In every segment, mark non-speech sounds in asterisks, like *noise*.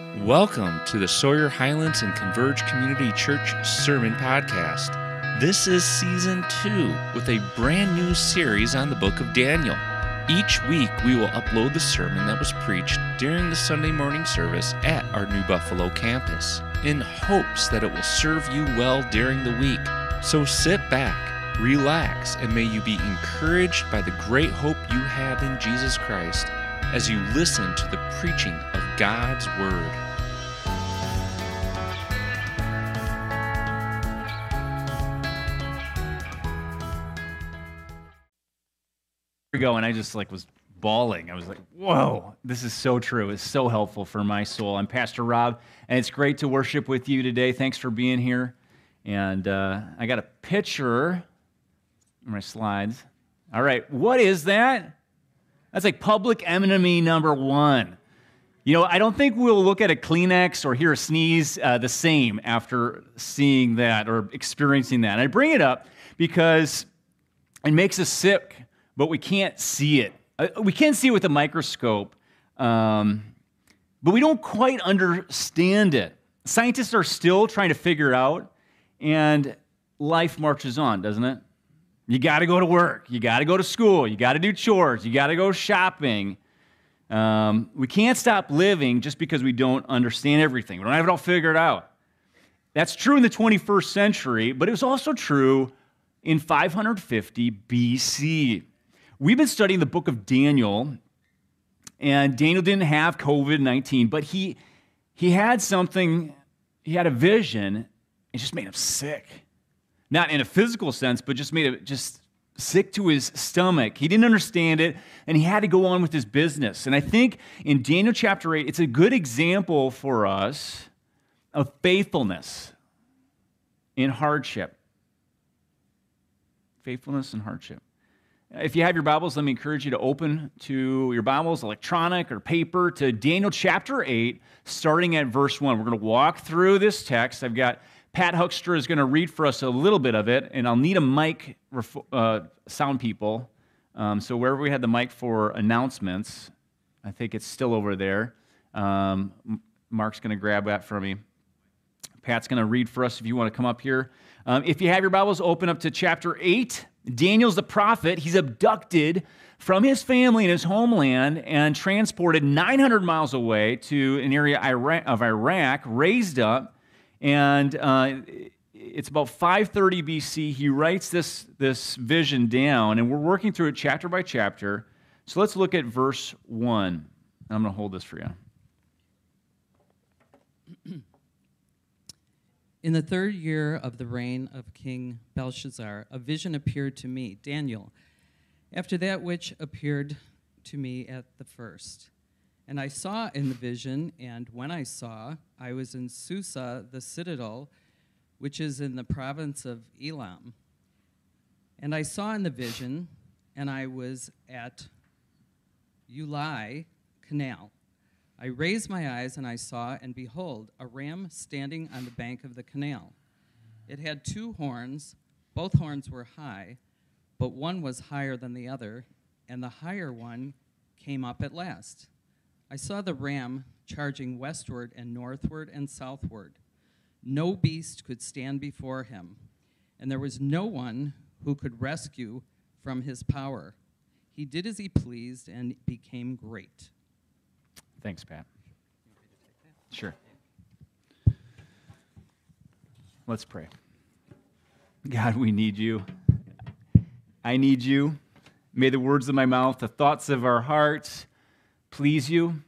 Welcome to the Sawyer Highlands and Converge Community Church Sermon Podcast. This is season two with a brand new series on the book of Daniel. Each week, we will upload the sermon that was preached during the Sunday morning service at our New Buffalo campus in hopes that it will serve you well during the week. So sit back, relax, and may you be encouraged by the great hope you have in Jesus Christ as you listen to the preaching of God's Word. ago and I just like was bawling. I was like, whoa, this is so true. It's so helpful for my soul. I'm Pastor Rob, and it's great to worship with you today. Thanks for being here. And uh, I got a picture in my slides. All right, what is that? That's like public enemy number one. You know, I don't think we'll look at a Kleenex or hear a sneeze uh, the same after seeing that or experiencing that. And I bring it up because it makes us sick but we can't see it. Uh, we can see it with a microscope, um, but we don't quite understand it. Scientists are still trying to figure out, and life marches on, doesn't it? You got to go to work. You got to go to school. You got to do chores. You got to go shopping. Um, we can't stop living just because we don't understand everything. We don't have it all figured out. That's true in the 21st century, but it was also true in 550 BC. We've been studying the book of Daniel, and Daniel didn't have COVID 19, but he, he had something, he had a vision, it just made him sick. Not in a physical sense, but just made him just sick to his stomach. He didn't understand it, and he had to go on with his business. And I think in Daniel chapter 8, it's a good example for us of faithfulness in hardship. Faithfulness and hardship. If you have your Bibles, let me encourage you to open to your Bibles, electronic or paper, to Daniel chapter 8, starting at verse 1. We're going to walk through this text. I've got Pat Huckstra is going to read for us a little bit of it, and I'll need a mic, uh, sound people. Um, so wherever we had the mic for announcements, I think it's still over there. Um, Mark's going to grab that for me. Pat's going to read for us if you want to come up here. Um, if you have your Bibles, open up to chapter 8. Daniel's the prophet. He's abducted from his family and his homeland and transported 900 miles away to an area of Iraq, raised up, and uh, it's about 530 BC. He writes this, this vision down, and we're working through it chapter by chapter. So let's look at verse 1. I'm going to hold this for you. *clears throat* In the third year of the reign of King Belshazzar, a vision appeared to me, Daniel, after that which appeared to me at the first. And I saw in the vision, and when I saw, I was in Susa, the citadel, which is in the province of Elam. And I saw in the vision, and I was at Ulai Canal I raised my eyes and I saw, and behold, a ram standing on the bank of the canal. It had two horns, both horns were high, but one was higher than the other, and the higher one came up at last. I saw the ram charging westward and northward and southward. No beast could stand before him, and there was no one who could rescue from his power. He did as he pleased and became great. Thanks, Pat. Sure. Let's pray. God, we need you. I need you. May the words of my mouth, the thoughts of our hearts please you.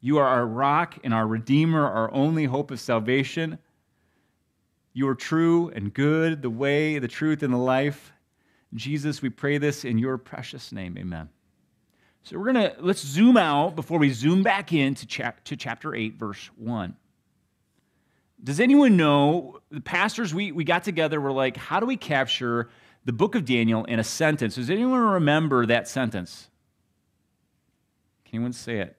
You are our rock and our redeemer, our only hope of salvation. You are true and good, the way, the truth, and the life. Jesus, we pray this in your precious name. Amen. So we're going to, let's zoom out before we zoom back into chap- to chapter 8, verse 1. Does anyone know, the pastors we, we got together were like, how do we capture the book of Daniel in a sentence? Does anyone remember that sentence? Can anyone say it?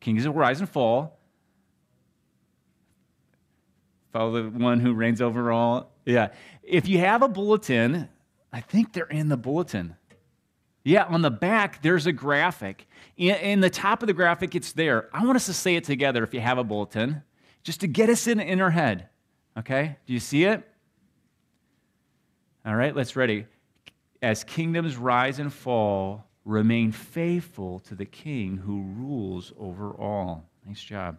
Kings will rise and fall. Follow the one who reigns over all. Yeah. If you have a bulletin, I think they're in the bulletin. Yeah, on the back, there's a graphic. In, in, the top of the graphic, it's there. I want us to say it together if you have a bulletin, just to get us in, in our head. Okay? Do you see it? All right, let's ready. As kingdoms rise and fall, remain faithful to the king who rules over all. Nice job.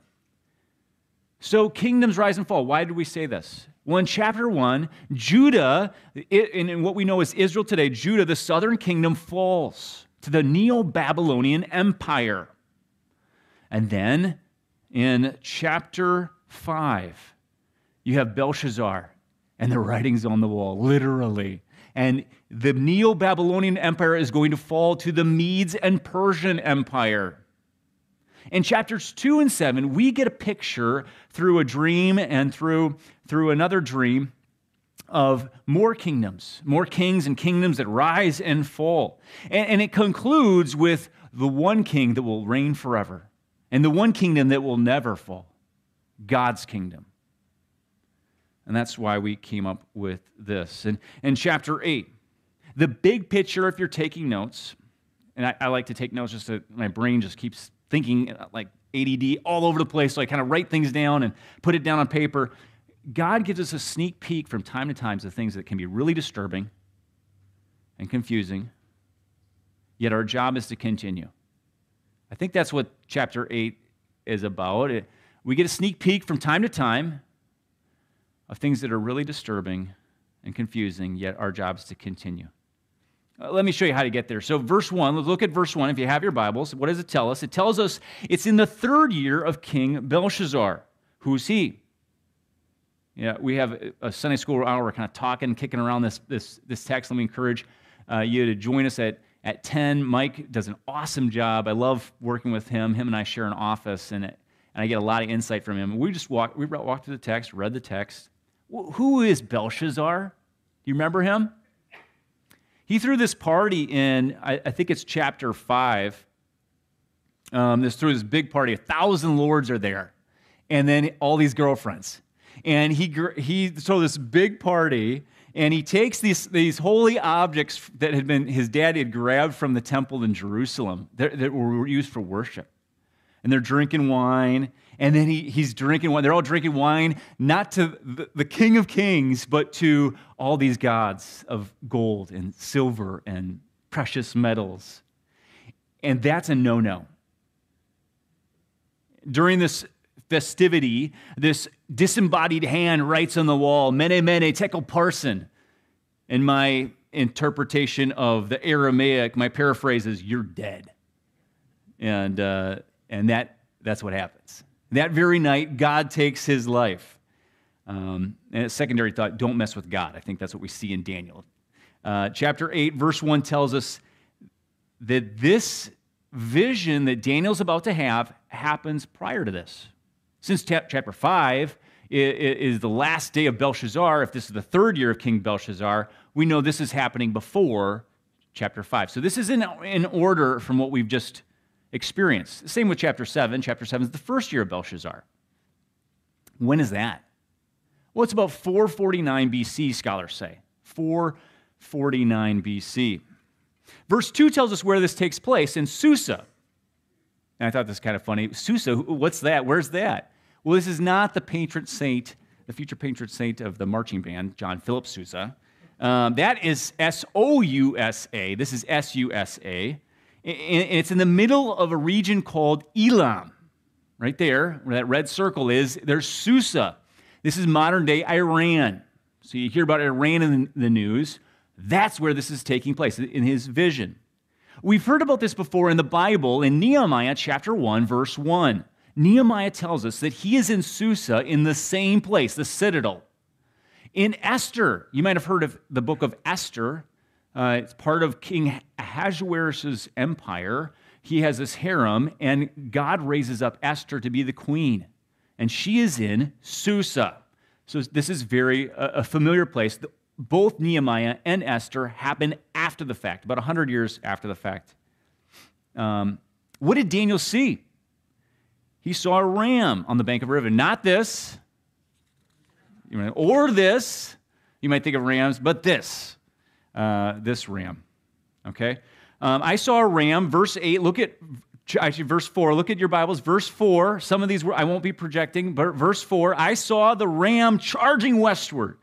So, kingdoms rise and fall. Why did we say this? Well, in chapter 1, Judah, in what we know as Israel today, Judah, the southern kingdom, falls to the Neo Babylonian Empire. And then in chapter 5, you have Belshazzar and the writings on the wall, literally. And the Neo Babylonian Empire is going to fall to the Medes and Persian Empire. In chapters 2 and 7, we get a picture through a dream and through, through another dream of more kingdoms, more kings and kingdoms that rise and fall. And, and, it concludes with the one king that will reign forever and the one kingdom that will never fall God's kingdom. And that's why we came up with this. And in chapter 8, the big picture, if you're taking notes, and I, I like to take notes just so my brain just keeps thinking uh, like ADD all over the place. So I kind of write things down and put it down on paper. God gives us a sneak peek from time to time of things that can be really disturbing and confusing, yet our job is to continue. I think that's what chapter 8 is about. It, we get a sneak peek from time to time of things that are really disturbing and confusing, yet our job is to continue. Uh, let me show you how to get there. So, verse 1, let's look at verse 1 if you have your Bibles. What does it tell us? It tells us it's in the third year of King Belshazzar. Who's he? Yeah, we have a Sunday school hour. We're kind of talking, kicking around this, this, this text. Let me encourage uh, you to join us at, at 10. Mike does an awesome job. I love working with him. Him and I share an office, and, it, and I get a lot of insight from him. We just walked, we walked through the text, read the text. Who is Belshazzar? Do you remember him? He threw this party in, I, I think it's chapter 5. Um, this threw this big party. A thousand lords are there. And then all these girlfriends. And he, he threw this big party, and he takes these, these holy objects that had been his dad had grabbed from the temple in Jerusalem that, that were used for worship. And they're drinking wine, and then he, he's drinking wine. They're all drinking wine, not to the, the King of Kings, but to all these gods of gold and silver and precious metals. And that's a no no. During this festivity, this disembodied hand writes on the wall, Mene, Mene, Tekel Parsin. In my interpretation of the Aramaic, my paraphrase is, You're dead. And, uh, and that, that's what happens. That very night, God takes his life. Um, and a secondary thought, don't mess with God. I think that's what we see in Daniel. Uh, chapter 8, verse 1 tells us that this vision that Daniel's about to have happens prior to this. Since t- chapter 5 is the last day of Belshazzar, if this is the third year of King Belshazzar, we know this is happening before chapter 5. So this is in, in order from what we've just experience. Same with chapter 7. Chapter 7 is the first year of Belshazzar. When is that? Well, it's about 449 BC, scholars say. 449 BC. Verse 2 tells us where this takes place in Susa. And I thought this was kind of funny. Susa, what's that? Where's that? Well, this is not the patron saint, the future patron saint of the marching band, John Philip Sousa. Um, that is S O U S A. This is S U S A. And it's in the middle of a region called Elam. Right there, where that red circle is, there's Susa. This is modern day Iran. So you hear about Iran in the news. That's where this is taking place in his vision. We've heard about this before in the Bible in Nehemiah chapter 1, verse 1. Nehemiah tells us that he is in Susa in the same place, the citadel. In Esther, you might have heard of the book of Esther. Uh, it's part of King Ahasuerus' empire. He has this harem, and God raises up Esther to be the queen. And she is in Susa. So this is very uh, a familiar place. Both Nehemiah and Esther happen after the fact, about 100 years after the fact. Um, what did Daniel see? He saw a ram on the bank of a river. Not this, or this. You might think of rams, but this uh, this ram. Okay? Um, I saw a ram, verse 8. Look at actually verse 4 look at your bibles verse 4 some of these were, i won't be projecting but verse 4 i saw the ram charging westward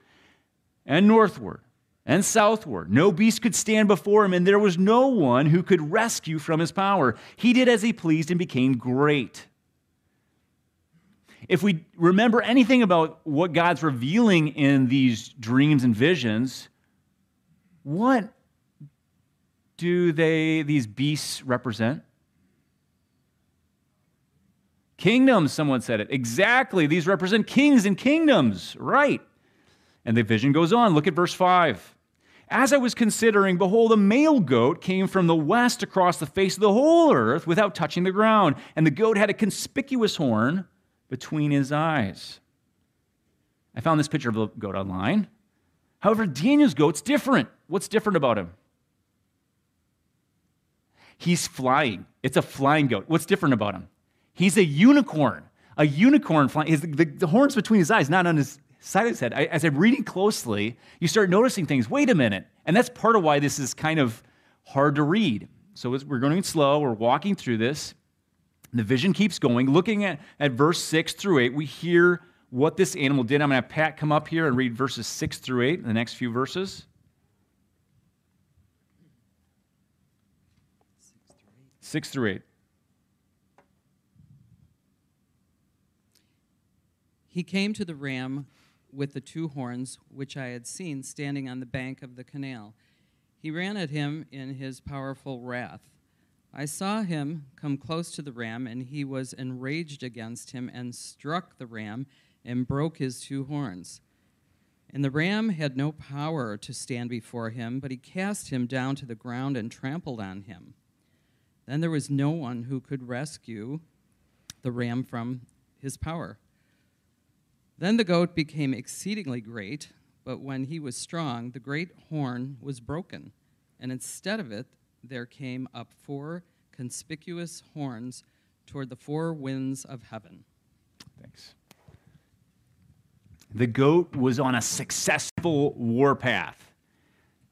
and northward and southward no beast could stand before him and there was no one who could rescue from his power he did as he pleased and became great if we remember anything about what god's revealing in these dreams and visions what do they these beasts represent Kingdoms, someone said it. Exactly. These represent kings and kingdoms. Right. And the vision goes on. Look at verse 5. As I was considering, behold, a male goat came from the west across the face of the whole earth without touching the ground. And the goat had a conspicuous horn between his eyes. I found this picture of the goat online. However, Daniel's goat's different. What's different about him? He's flying. It's a flying goat. What's different about him? He's a unicorn. A unicorn flying. His, the, the horns between his eyes, not on his side of his head. I, as I'm reading closely, you start noticing things. Wait a minute. And that's part of why this is kind of hard to read. So we're going slow, we're walking through this. The vision keeps going. Looking at, at verse 6 through 8, we hear what this animal did. I'm going to have Pat come up here and read verses 6 through 8, the next few verses. Six through eight. He came to the ram with the two horns, which I had seen standing on the bank of the canal. He ran at him in his powerful wrath. I saw him come close to the ram, and he was enraged against him and struck the ram and broke his two horns. And the ram had no power to stand before him, but he cast him down to the ground and trampled on him. Then there was no one who could rescue the ram from his power. Then the goat became exceedingly great, but when he was strong, the great horn was broken, and instead of it, there came up four conspicuous horns toward the four winds of heaven. Thanks. The goat was on a successful warpath.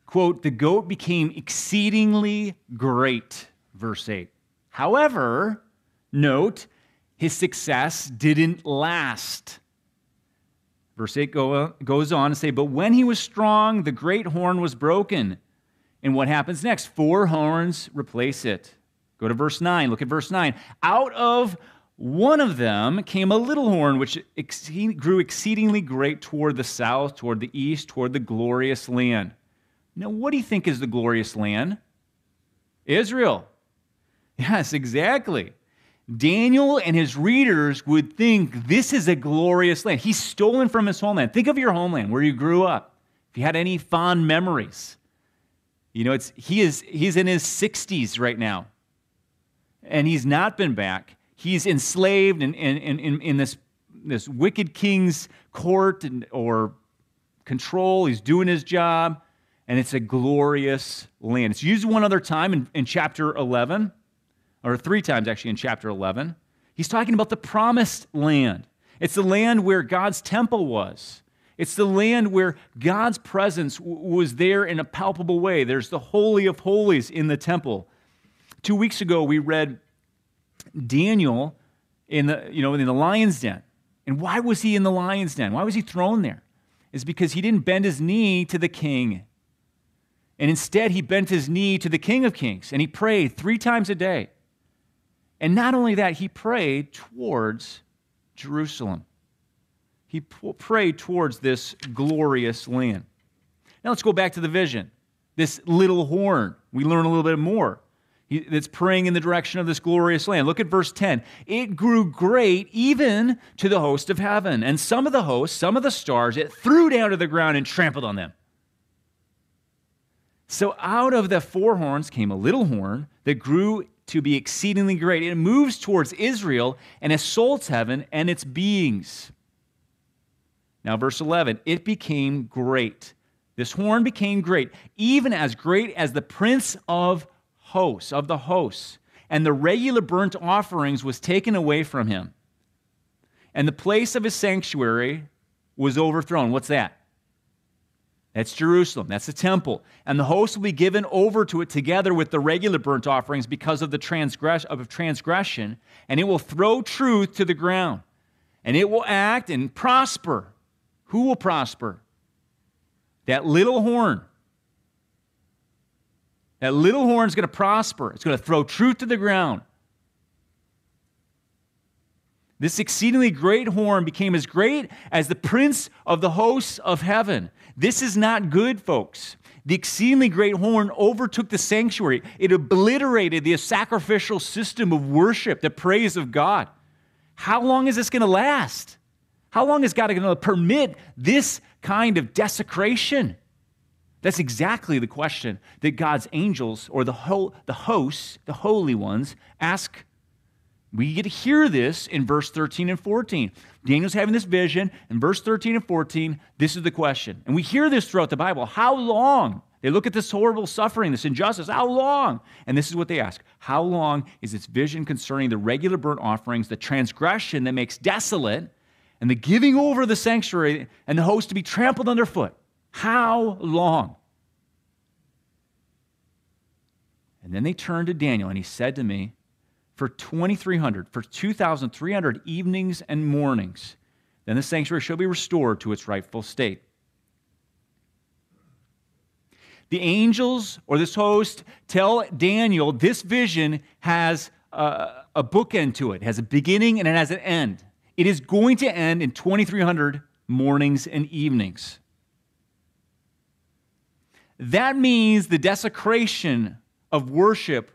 Quote, the goat became exceedingly great, verse 8. However, note, his success didn't last. Verse 8 go, uh, goes on to say, But when he was strong, the great horn was broken. And what happens next? Four horns replace it. Go to verse 9. Look at verse 9. Out of one of them came a little horn, which grew exceedingly great toward the south, toward the east, toward the glorious land. Now, what do you think is the glorious land? Israel. Yes, exactly. Daniel and his readers would think this is a glorious land. He's stolen from his homeland. Think of your homeland, where you grew up. If you had any fond memories, you know, it's, he is, he's in his 60s right now, and he's not been back. He's enslaved in, in, in, in this, this wicked king's court and, or control. He's doing his job, and it's a glorious land. It's used one other time in, in chapter 11 or three times actually in chapter 11. He's talking about the promised land. It's the land where God's temple was. It's the land where God's presence w- was there in a palpable way. There's the Holy of Holies in the temple. Two weeks ago, we read Daniel in the, you know, in the lion's den. And why was he in the lion's den? Why was he thrown there? Is because he didn't bend his knee to the king. And instead, he bent his knee to the King of Kings and he prayed three times a day. And not only that, he prayed towards Jerusalem. He prayed towards this glorious land. Now let's go back to the vision. This little horn, we learn a little bit more. It's praying in the direction of this glorious land. Look at verse 10. It grew great even to the host of heaven. And some of the hosts, some of the stars, it threw down to the ground and trampled on them. So out of the four horns came a little horn that grew to be exceedingly great. It moves towards Israel and assaults heaven and its beings. Now, verse 11 it became great. This horn became great, even as great as the prince of hosts, of the hosts. And the regular burnt offerings was taken away from him. And the place of his sanctuary was overthrown. What's that? That's Jerusalem. That's the temple. And the host will be given over to it together with the regular burnt offerings because of the transgress- of transgression, and it will throw truth to the ground. And it will act and prosper. Who will prosper? That little horn. That little horn is going to prosper. It's going to throw truth to the ground. This exceedingly great horn became as great as the prince of the hosts of heaven. This is not good, folks. The exceedingly great horn overtook the sanctuary. It obliterated the sacrificial system of worship, the praise of God. How long is this going to last? How long is God going to permit this kind of desecration? That's exactly the question that God's angels or the, ho- the hosts, the holy ones, ask we get to hear this in verse 13 and 14. Daniel's having this vision. In verse 13 and 14, this is the question. And we hear this throughout the Bible. How long? They look at this horrible suffering, this injustice. How long? And this is what they ask How long is this vision concerning the regular burnt offerings, the transgression that makes desolate, and the giving over of the sanctuary and the host to be trampled underfoot? How long? And then they turned to Daniel, and he said to me, for 2,300, for 2,300 evenings and mornings. Then the sanctuary shall be restored to its rightful state. The angels or this host tell Daniel this vision has a, a bookend to it, it has a beginning and it has an end. It is going to end in 2,300 mornings and evenings. That means the desecration of worship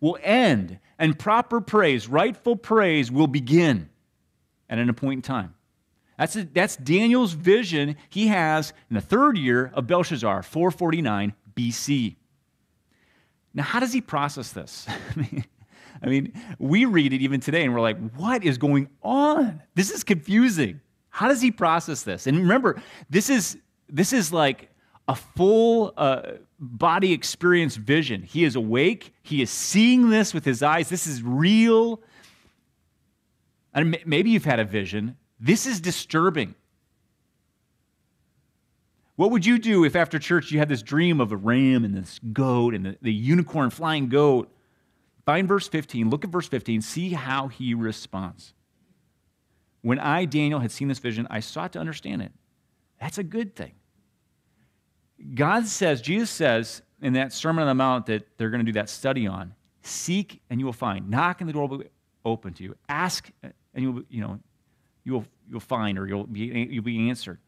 will end and proper praise, rightful praise, will begin at an appointed time. That's, a, that's Daniel's vision he has in the third year of Belshazzar, 449 BC. Now, how does he process this? *laughs* I mean, we read it even today and we're like, what is going on? This is confusing. How does he process this? And remember, this is, this is like a full uh, body experience vision. He is awake. He is seeing this with his eyes. This is real. And maybe you've had a vision. This is disturbing. What would you do if after church you had this dream of a ram and this goat and the, the unicorn flying goat? Find verse 15. Look at verse 15. See how he responds. When I, Daniel, had seen this vision, I sought to understand it. That's a good thing. God says, Jesus says in that Sermon on the Mount that they're going to do that study on, seek and you will find. Knock and the door will be open to you. Ask and you'll, you know, you'll, you'll find or you'll be, you'll be answered.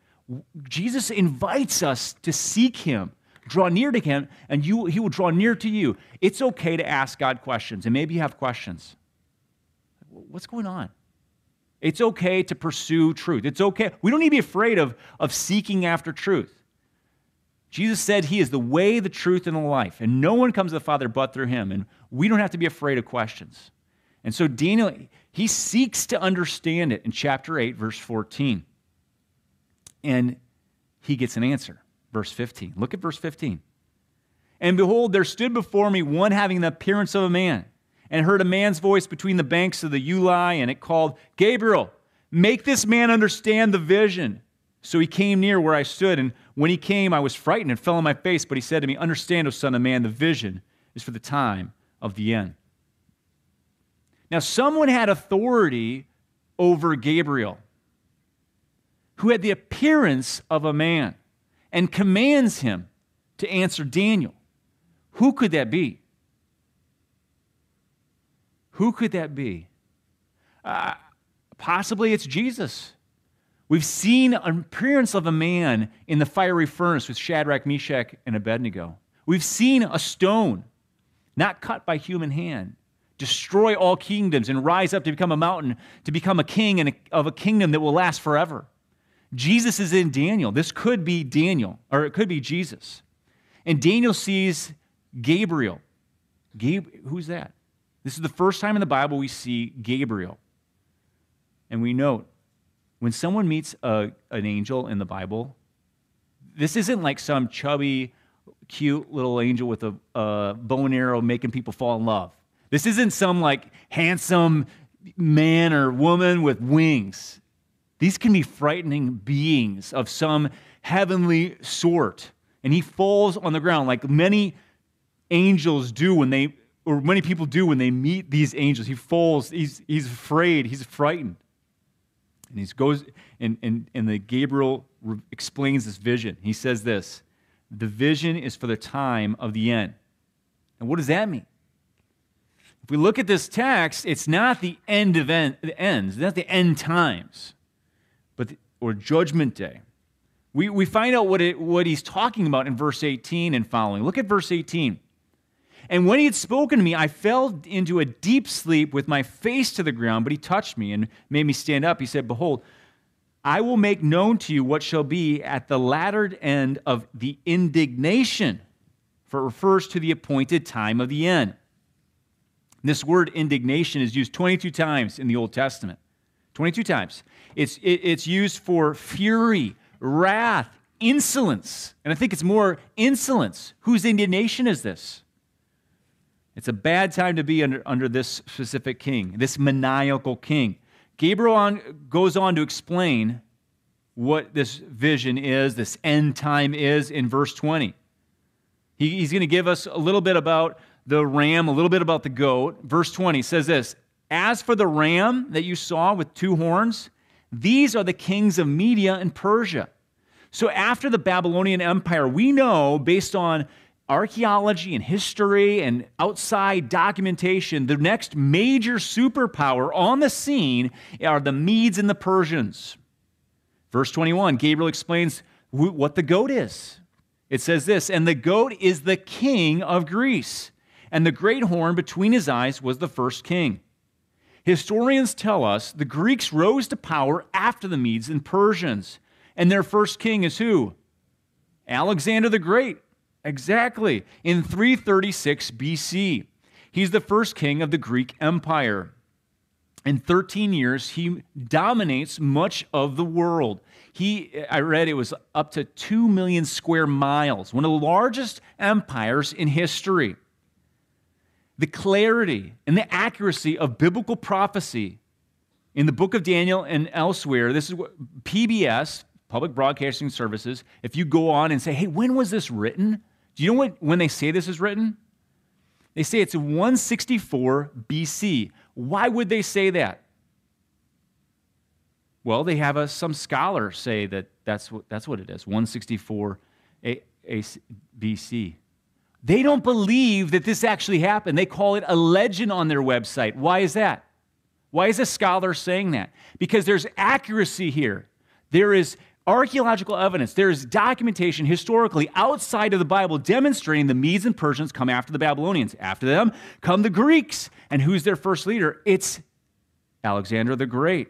Jesus invites us to seek him, draw near to him, and you, he will draw near to you. It's okay to ask God questions, and maybe you have questions. What's going on? It's okay to pursue truth. It's okay. We don't need to be afraid of, of seeking after truth. Jesus said he is the way, the truth, and the life, and no one comes to the Father but through him. And we don't have to be afraid of questions. And so Daniel, he seeks to understand it in chapter 8, verse 14. And he gets an answer. Verse 15. Look at verse 15. And behold, there stood before me one having the appearance of a man, and heard a man's voice between the banks of the Ulai, and it called, Gabriel, make this man understand the vision. So he came near where I stood, and when he came, I was frightened and fell on my face. But he said to me, Understand, O Son of Man, the vision is for the time of the end. Now, someone had authority over Gabriel, who had the appearance of a man, and commands him to answer Daniel. Who could that be? Who could that be? Uh, possibly it's Jesus. We've seen an appearance of a man in the fiery furnace with Shadrach, Meshach, and Abednego. We've seen a stone, not cut by human hand, destroy all kingdoms and rise up to become a mountain, to become a king and of a kingdom that will last forever. Jesus is in Daniel. This could be Daniel, or it could be Jesus. And Daniel sees Gabriel. Gab- who's that? This is the first time in the Bible we see Gabriel. And we note when someone meets a, an angel in the Bible, this isn't like some chubby, cute little angel with a, a bow and arrow making people fall in love. This isn't some like handsome man or woman with wings. These can be frightening beings of some heavenly sort. and he falls on the ground like many angels do when they, or many people do when they meet these angels. He falls, he's, he's afraid, he's frightened. And he goes, and, and, and the Gabriel re- explains this vision. He says this the vision is for the time of the end. And what does that mean? If we look at this text, it's not the end of end, the ends, not the end times, but the, or judgment day. We, we find out what, it, what he's talking about in verse 18 and following. Look at verse 18. And when he had spoken to me, I fell into a deep sleep with my face to the ground, but he touched me and made me stand up. He said, Behold, I will make known to you what shall be at the latter end of the indignation, for it refers to the appointed time of the end. This word indignation is used 22 times in the Old Testament. 22 times. It's, it, it's used for fury, wrath, insolence. And I think it's more insolence. Whose indignation is this? It's a bad time to be under, under this specific king, this maniacal king. Gabriel on, goes on to explain what this vision is, this end time is in verse 20. He, he's going to give us a little bit about the ram, a little bit about the goat. Verse 20 says this As for the ram that you saw with two horns, these are the kings of Media and Persia. So after the Babylonian Empire, we know based on archaeology and history and outside documentation, the next major superpower on the scene are the Medes and the Persians. Verse 21, Gabriel explains what the goat is. It says this, and the goat is the king of Greece, and the great horn between his eyes was the first king. Historians tell us the Greeks rose to power after the Medes and Persians, and their first king is who? Alexander the Great. Exactly. In 336 BC, he's the first king of the Greek Empire. In 13 years, he dominates much of the world. He, I read it was up to 2 million square miles, one of the largest empires in history. The clarity and the accuracy of biblical prophecy in the book of Daniel and elsewhere, this is what PBS, Public Broadcasting Services, if you go on and say, hey, when was this written? Do you know what, when they say this is written? They say it's 164 BC. Why would they say that? Well, they have a, some scholars say that that's what, that's what it is 164 a, a, BC. They don't believe that this actually happened. They call it a legend on their website. Why is that? Why is a scholar saying that? Because there's accuracy here. There is archaeological evidence, there is documentation historically outside of the Bible demonstrating the Medes and Persians come after the Babylonians. After them come the Greeks. And who's their first leader? It's Alexander the Great.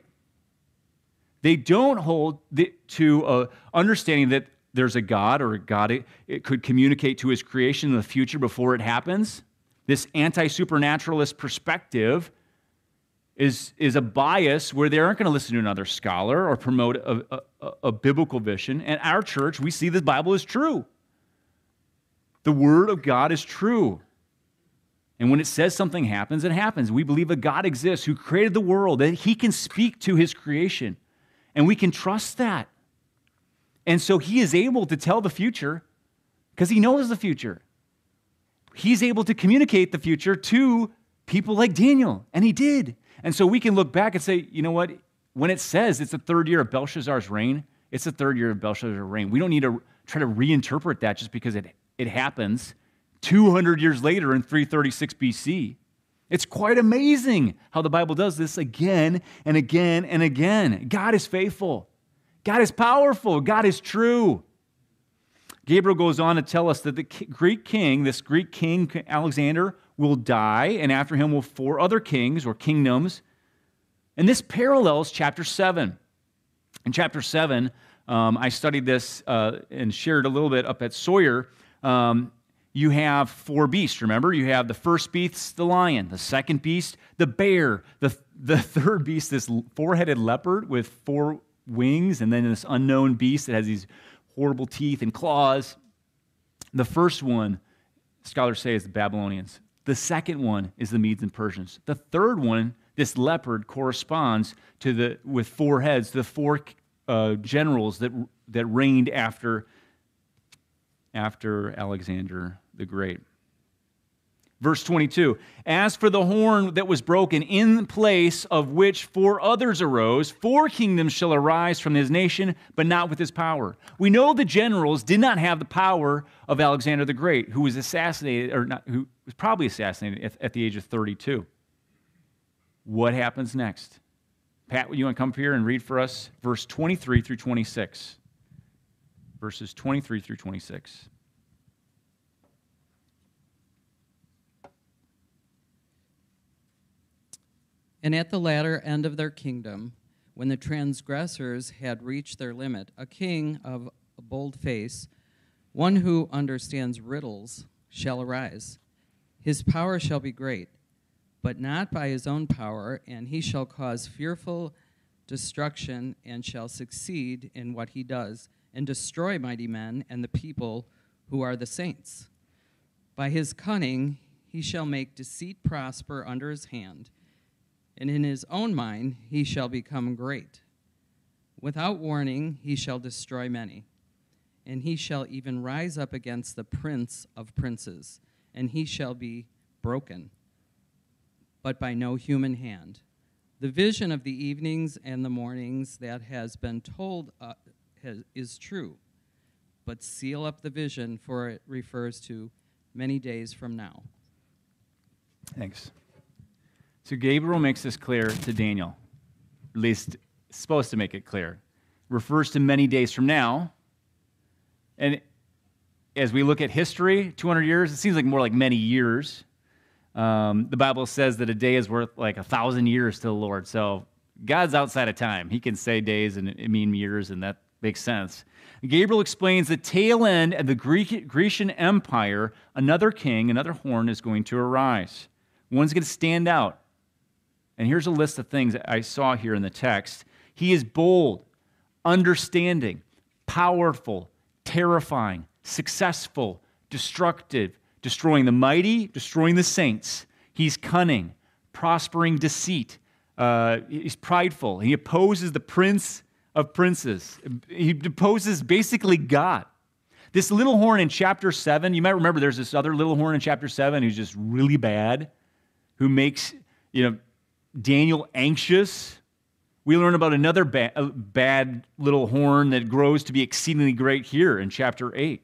They don't hold the, to uh, understanding that there's a God or a God it, it could communicate to his creation in the future before it happens. This anti supernaturalist perspective is, is a bias where they aren't going to listen to another scholar or promote a, a, a biblical vision. And our church, we see the Bible is true. The Word of God is true. And when it says something happens, it happens. We believe a God exists who created the world, that He can speak to His creation. And we can trust that. And so He is able to tell the future because He knows the future. He's able to communicate the future to people like Daniel, and He did. And so we can look back and say, you know what? When it says it's the third year of Belshazzar's reign, it's the third year of Belshazzar's reign. We don't need to try to reinterpret that just because it, it happens 200 years later in 336 BC. It's quite amazing how the Bible does this again and again and again. God is faithful, God is powerful, God is true. Gabriel goes on to tell us that the Greek king, this Greek king Alexander, will die, and after him will four other kings or kingdoms. And this parallels chapter 7. In chapter 7, um, I studied this uh, and shared a little bit up at Sawyer. Um, you have four beasts, remember? You have the first beast, the lion, the second beast, the bear, the, the *laughs* third beast, this four headed leopard with four wings, and then this unknown beast that has these horrible teeth and claws. The first one, scholars say, is the Babylonians. The second one is the Medes and Persians. The third one, this leopard, corresponds to the with four heads, the four uh, generals that that reigned after after Alexander the Great. Verse 22 As for the horn that was broken, in place of which four others arose, four kingdoms shall arise from his nation, but not with his power. We know the generals did not have the power of Alexander the Great, who was assassinated, or not, who was probably assassinated at, at the age of 32. What happens next? Pat, you want to come up here and read for us verse 23 through 26? Verses 23 through 26. And at the latter end of their kingdom, when the transgressors had reached their limit, a king of a bold face, one who understands riddles, shall arise. His power shall be great, but not by his own power, and he shall cause fearful destruction and shall succeed in what he does, and destroy mighty men and the people who are the saints. By his cunning he shall make deceit prosper under his hand and in his own mind he shall become great. Without warning, he shall destroy many. And he shall even rise up against the prince of princes, and he shall be broken, but by no human hand. The vision of the evenings and the mornings that has been told uh, has, is true, but seal up the vision, for it refers to many days from now. Thanks. So Gabriel makes this clear to Daniel, at least supposed to make it clear. Refers to many days from now. And as we look at history, 200 years, it seems like more like many years. Um, the Bible says that a day is worth like a thousand years to the Lord. So God's outside of time. He can say days and it mean years, and that makes sense. Gabriel explains the tail end of the Greek, Grecian Empire, another king, another horn is going to arise. One's going to stand out. And here's a list of things I saw here in the text. He is bold, understanding, powerful, terrifying, successful, destructive, destroying the mighty, destroying the saints. He's cunning, prospering deceit. Uh, he's prideful. He opposes the prince of princes. He opposes basically God. This little horn in chapter 7, you might remember there's this other little horn in chapter 7 who's just really bad, who makes, you know, Daniel anxious. We learn about another ba- bad little horn that grows to be exceedingly great here in chapter 8.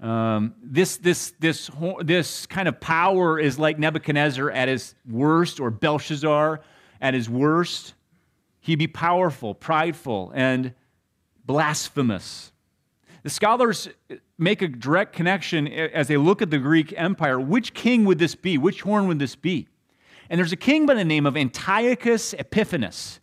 Um, this, this, this, this kind of power is like Nebuchadnezzar at his worst, or Belshazzar at his worst. He'd be powerful, prideful, and blasphemous. The scholars make a direct connection as they look at the Greek Empire. Which king would this be? Which horn would this be? And there's a king by the name of Antiochus Epiphanes,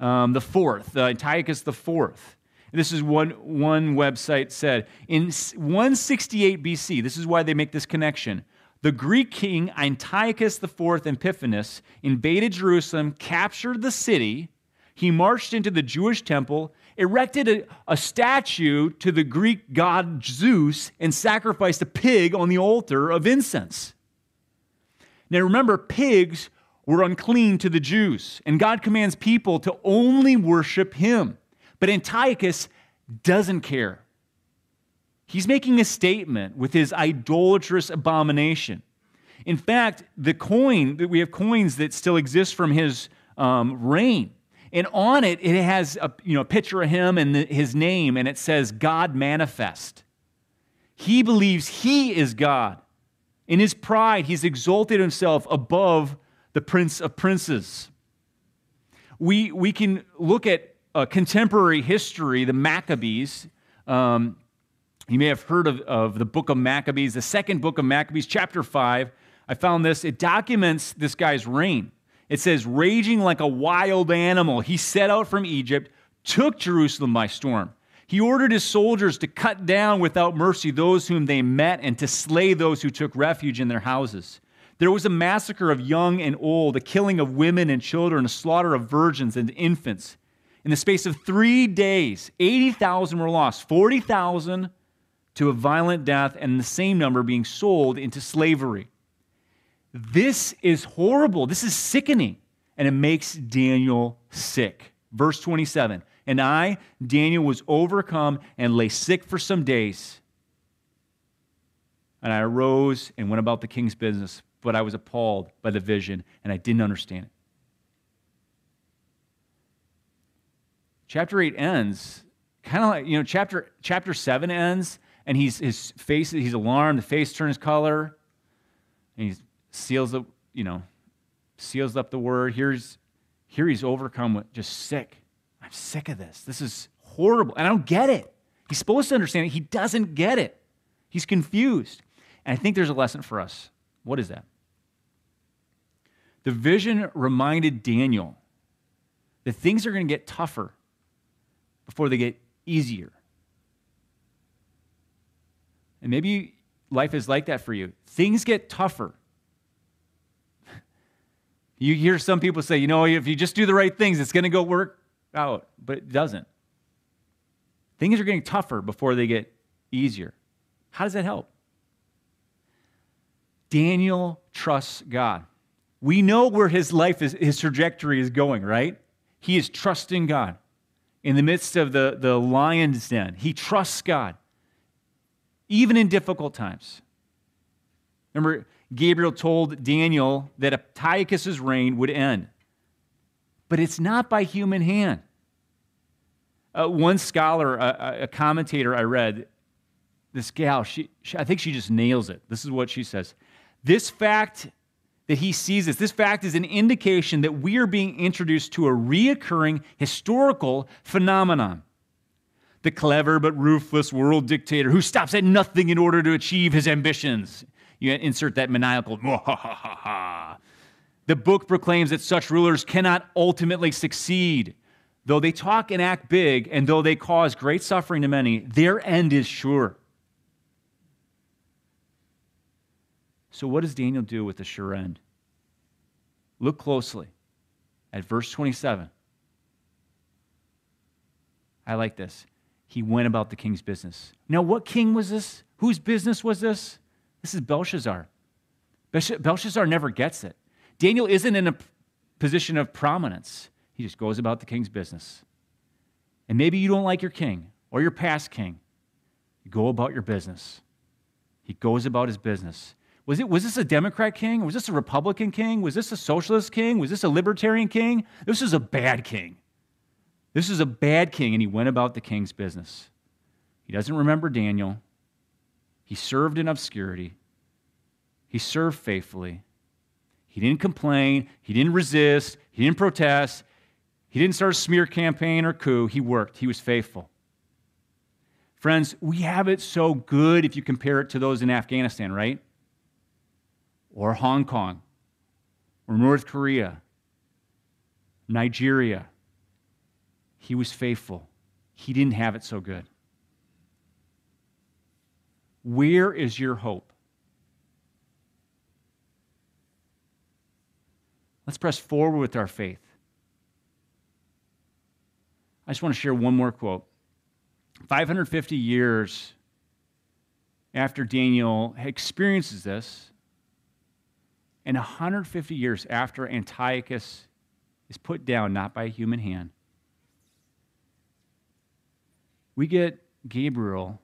um, the fourth, uh, Antiochus the fourth. This is one, one website said. In 168 BC, this is why they make this connection. The Greek king Antiochus IV Epiphanes invaded Jerusalem, captured the city. He marched into the Jewish temple, erected a, a statue to the Greek god Zeus, and sacrificed a pig on the altar of incense. Now remember, pigs were unclean to the Jews, and God commands people to only worship him. But Antiochus doesn't care. He's making a statement with his idolatrous abomination. In fact, the coin, that we have coins that still exist from his um, reign. And on it, it has a you know, picture of him and the, his name, and it says, God manifest. He believes he is God. In his pride, he's exalted himself above the prince of princes. We, we can look at uh, contemporary history, the Maccabees. Um, you may have heard of, of the book of Maccabees, the second book of Maccabees, chapter 5. I found this. It documents this guy's reign. It says, raging like a wild animal, he set out from Egypt, took Jerusalem by storm. He ordered his soldiers to cut down without mercy those whom they met and to slay those who took refuge in their houses. There was a massacre of young and old, a killing of women and children, a slaughter of virgins and infants. In the space of three days, 80,000 were lost, 40,000 to a violent death, and the same number being sold into slavery. This is horrible. This is sickening. And it makes Daniel sick. Verse 27 and I, Daniel, was overcome and lay sick for some days. And I arose and went about the king's business, but I was appalled by the vision and I didn't understand it. Chapter 8 ends kind of like, you know, chapter, chapter 7 ends and he's, his face, he's alarmed, the face turns color, and he seals up, you know, seals up the word. Here's, here he's overcome with just sick. I'm sick of this. This is horrible. And I don't get it. He's supposed to understand it. He doesn't get it. He's confused. And I think there's a lesson for us. What is that? The vision reminded Daniel that things are going to get tougher before they get easier. And maybe life is like that for you. Things get tougher. *laughs* You hear some people say, you know, if you just do the right things, it's going to go work out, but it doesn't. Things are getting tougher before they get easier. How does that help? Daniel trusts God. We know where his life is, his trajectory is going, right? He is trusting God. In the midst of the, the lion's den, he trusts God, even in difficult times. Remember, Gabriel told Daniel that Antiochus' reign would end. But it's not by human hand. Uh, one scholar, a, a, commentator I read, this gal, she, she, I think she just nails it. This is what she says. This fact that he sees this, this fact is an indication that we are being introduced to a reoccurring historical phenomenon. The clever but ruthless world dictator who stops at nothing in order to achieve his ambitions. You insert that maniacal, *laughs* the book proclaims that such rulers cannot ultimately succeed. Though they talk and act big, and though they cause great suffering to many, their end is sure. So, what does Daniel do with the sure end? Look closely at verse 27. I like this. He went about the king's business. Now, what king was this? Whose business was this? This is Belshazzar. Belshazzar never gets it. Daniel isn't in a position of prominence. He just goes about the king's business. And maybe you don't like your king or your past king. You go about your business. He goes about his business. Was, it, was this a Democrat king? Was this a Republican king? Was this a socialist king? Was this a libertarian king? This is a bad king. This is a bad king, and he went about the king's business. He doesn't remember Daniel. He served in obscurity. He served faithfully. He didn't complain. He didn't resist. He didn't protest. He didn't start a smear campaign or coup. He worked. He was faithful. Friends, we have it so good if you compare it to those in Afghanistan, right? Or Hong Kong, or North Korea, Nigeria. He was faithful. He didn't have it so good. Where is your hope? Let's press forward with our faith. I just want to share one more quote. 550 years after Daniel experiences this, and 150 years after Antiochus is put down, not by a human hand, we get Gabriel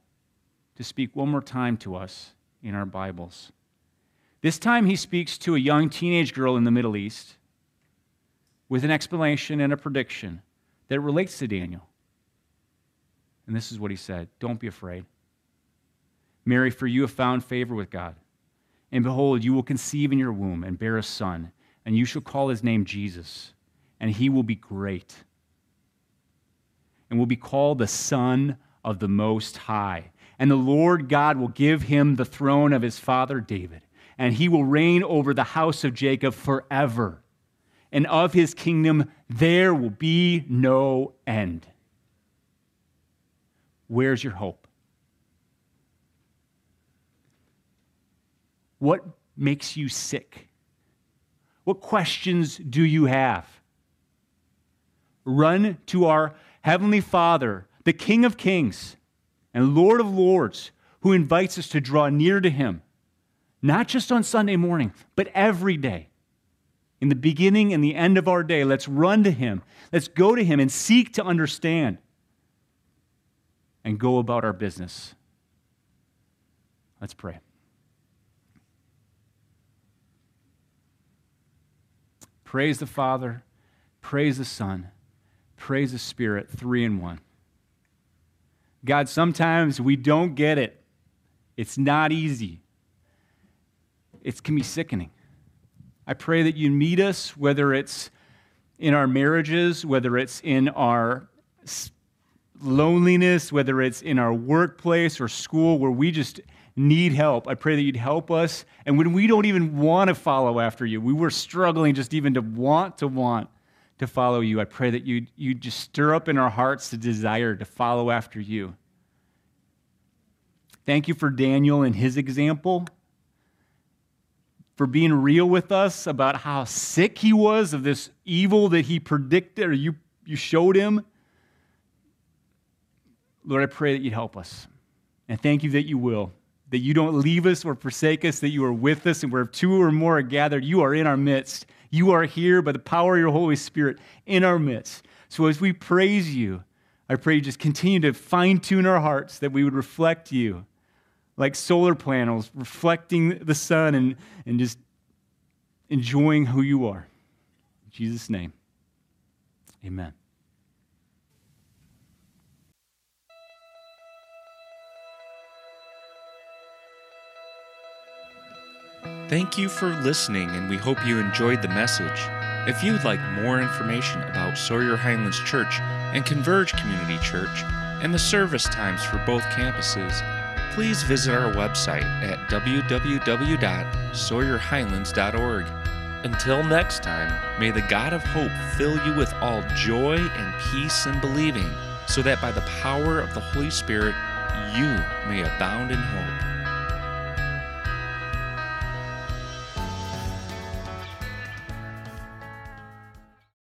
to speak one more time to us in our Bibles. This time he speaks to a young teenage girl in the Middle East with an explanation and a prediction that relates to Daniel. And this is what he said Don't be afraid. Mary, for you have found favor with God. And behold, you will conceive in your womb and bear a son, and you shall call his name Jesus, and he will be great, and will be called the Son of the Most High and the Lord God will give him the throne of his father David, and he will reign over the house of Jacob forever. And of his kingdom there will be no end. Where's your hope? What makes you sick? What questions do you have? Run to our Heavenly Father, the King of Kings and Lord of Lords who invites us to draw near to Him, not just on Sunday morning, but every day. In the beginning and the end of our day, let's run to Him. Let's go to Him and seek to understand and go about our business. Let's pray. Praise the Father, praise the Son, praise the Spirit, three in one. God, sometimes we don't get it. It's not easy. It can be sickening. I pray that you meet us, whether it's in our marriages, whether it's in our loneliness, whether it's in our workplace or school where we just need help. I pray that you'd help us. And when we don't even want to follow after you, we were struggling just even to want to want to follow you. I pray that you you just stir up in our hearts the desire to follow after you. Thank you for Daniel and his example, for being real with us about how sick he was of this evil that he predicted or you, you showed him. Lord, I pray that you'd help us. And thank you that you will. That you don't leave us or forsake us, that you are with us, and where two or more are gathered, you are in our midst. You are here by the power of your Holy Spirit in our midst. So as we praise you, I pray you just continue to fine tune our hearts that we would reflect you like solar panels reflecting the sun and, and just enjoying who you are. In Jesus' name, amen. Thank you for listening, and we hope you enjoyed the message. If you'd like more information about Sawyer Highlands Church and Converge Community Church and the service times for both campuses, please visit our website at www.sawyerhighlands.org. Until next time, may the God of hope fill you with all joy and peace in believing, so that by the power of the Holy Spirit you may abound in hope.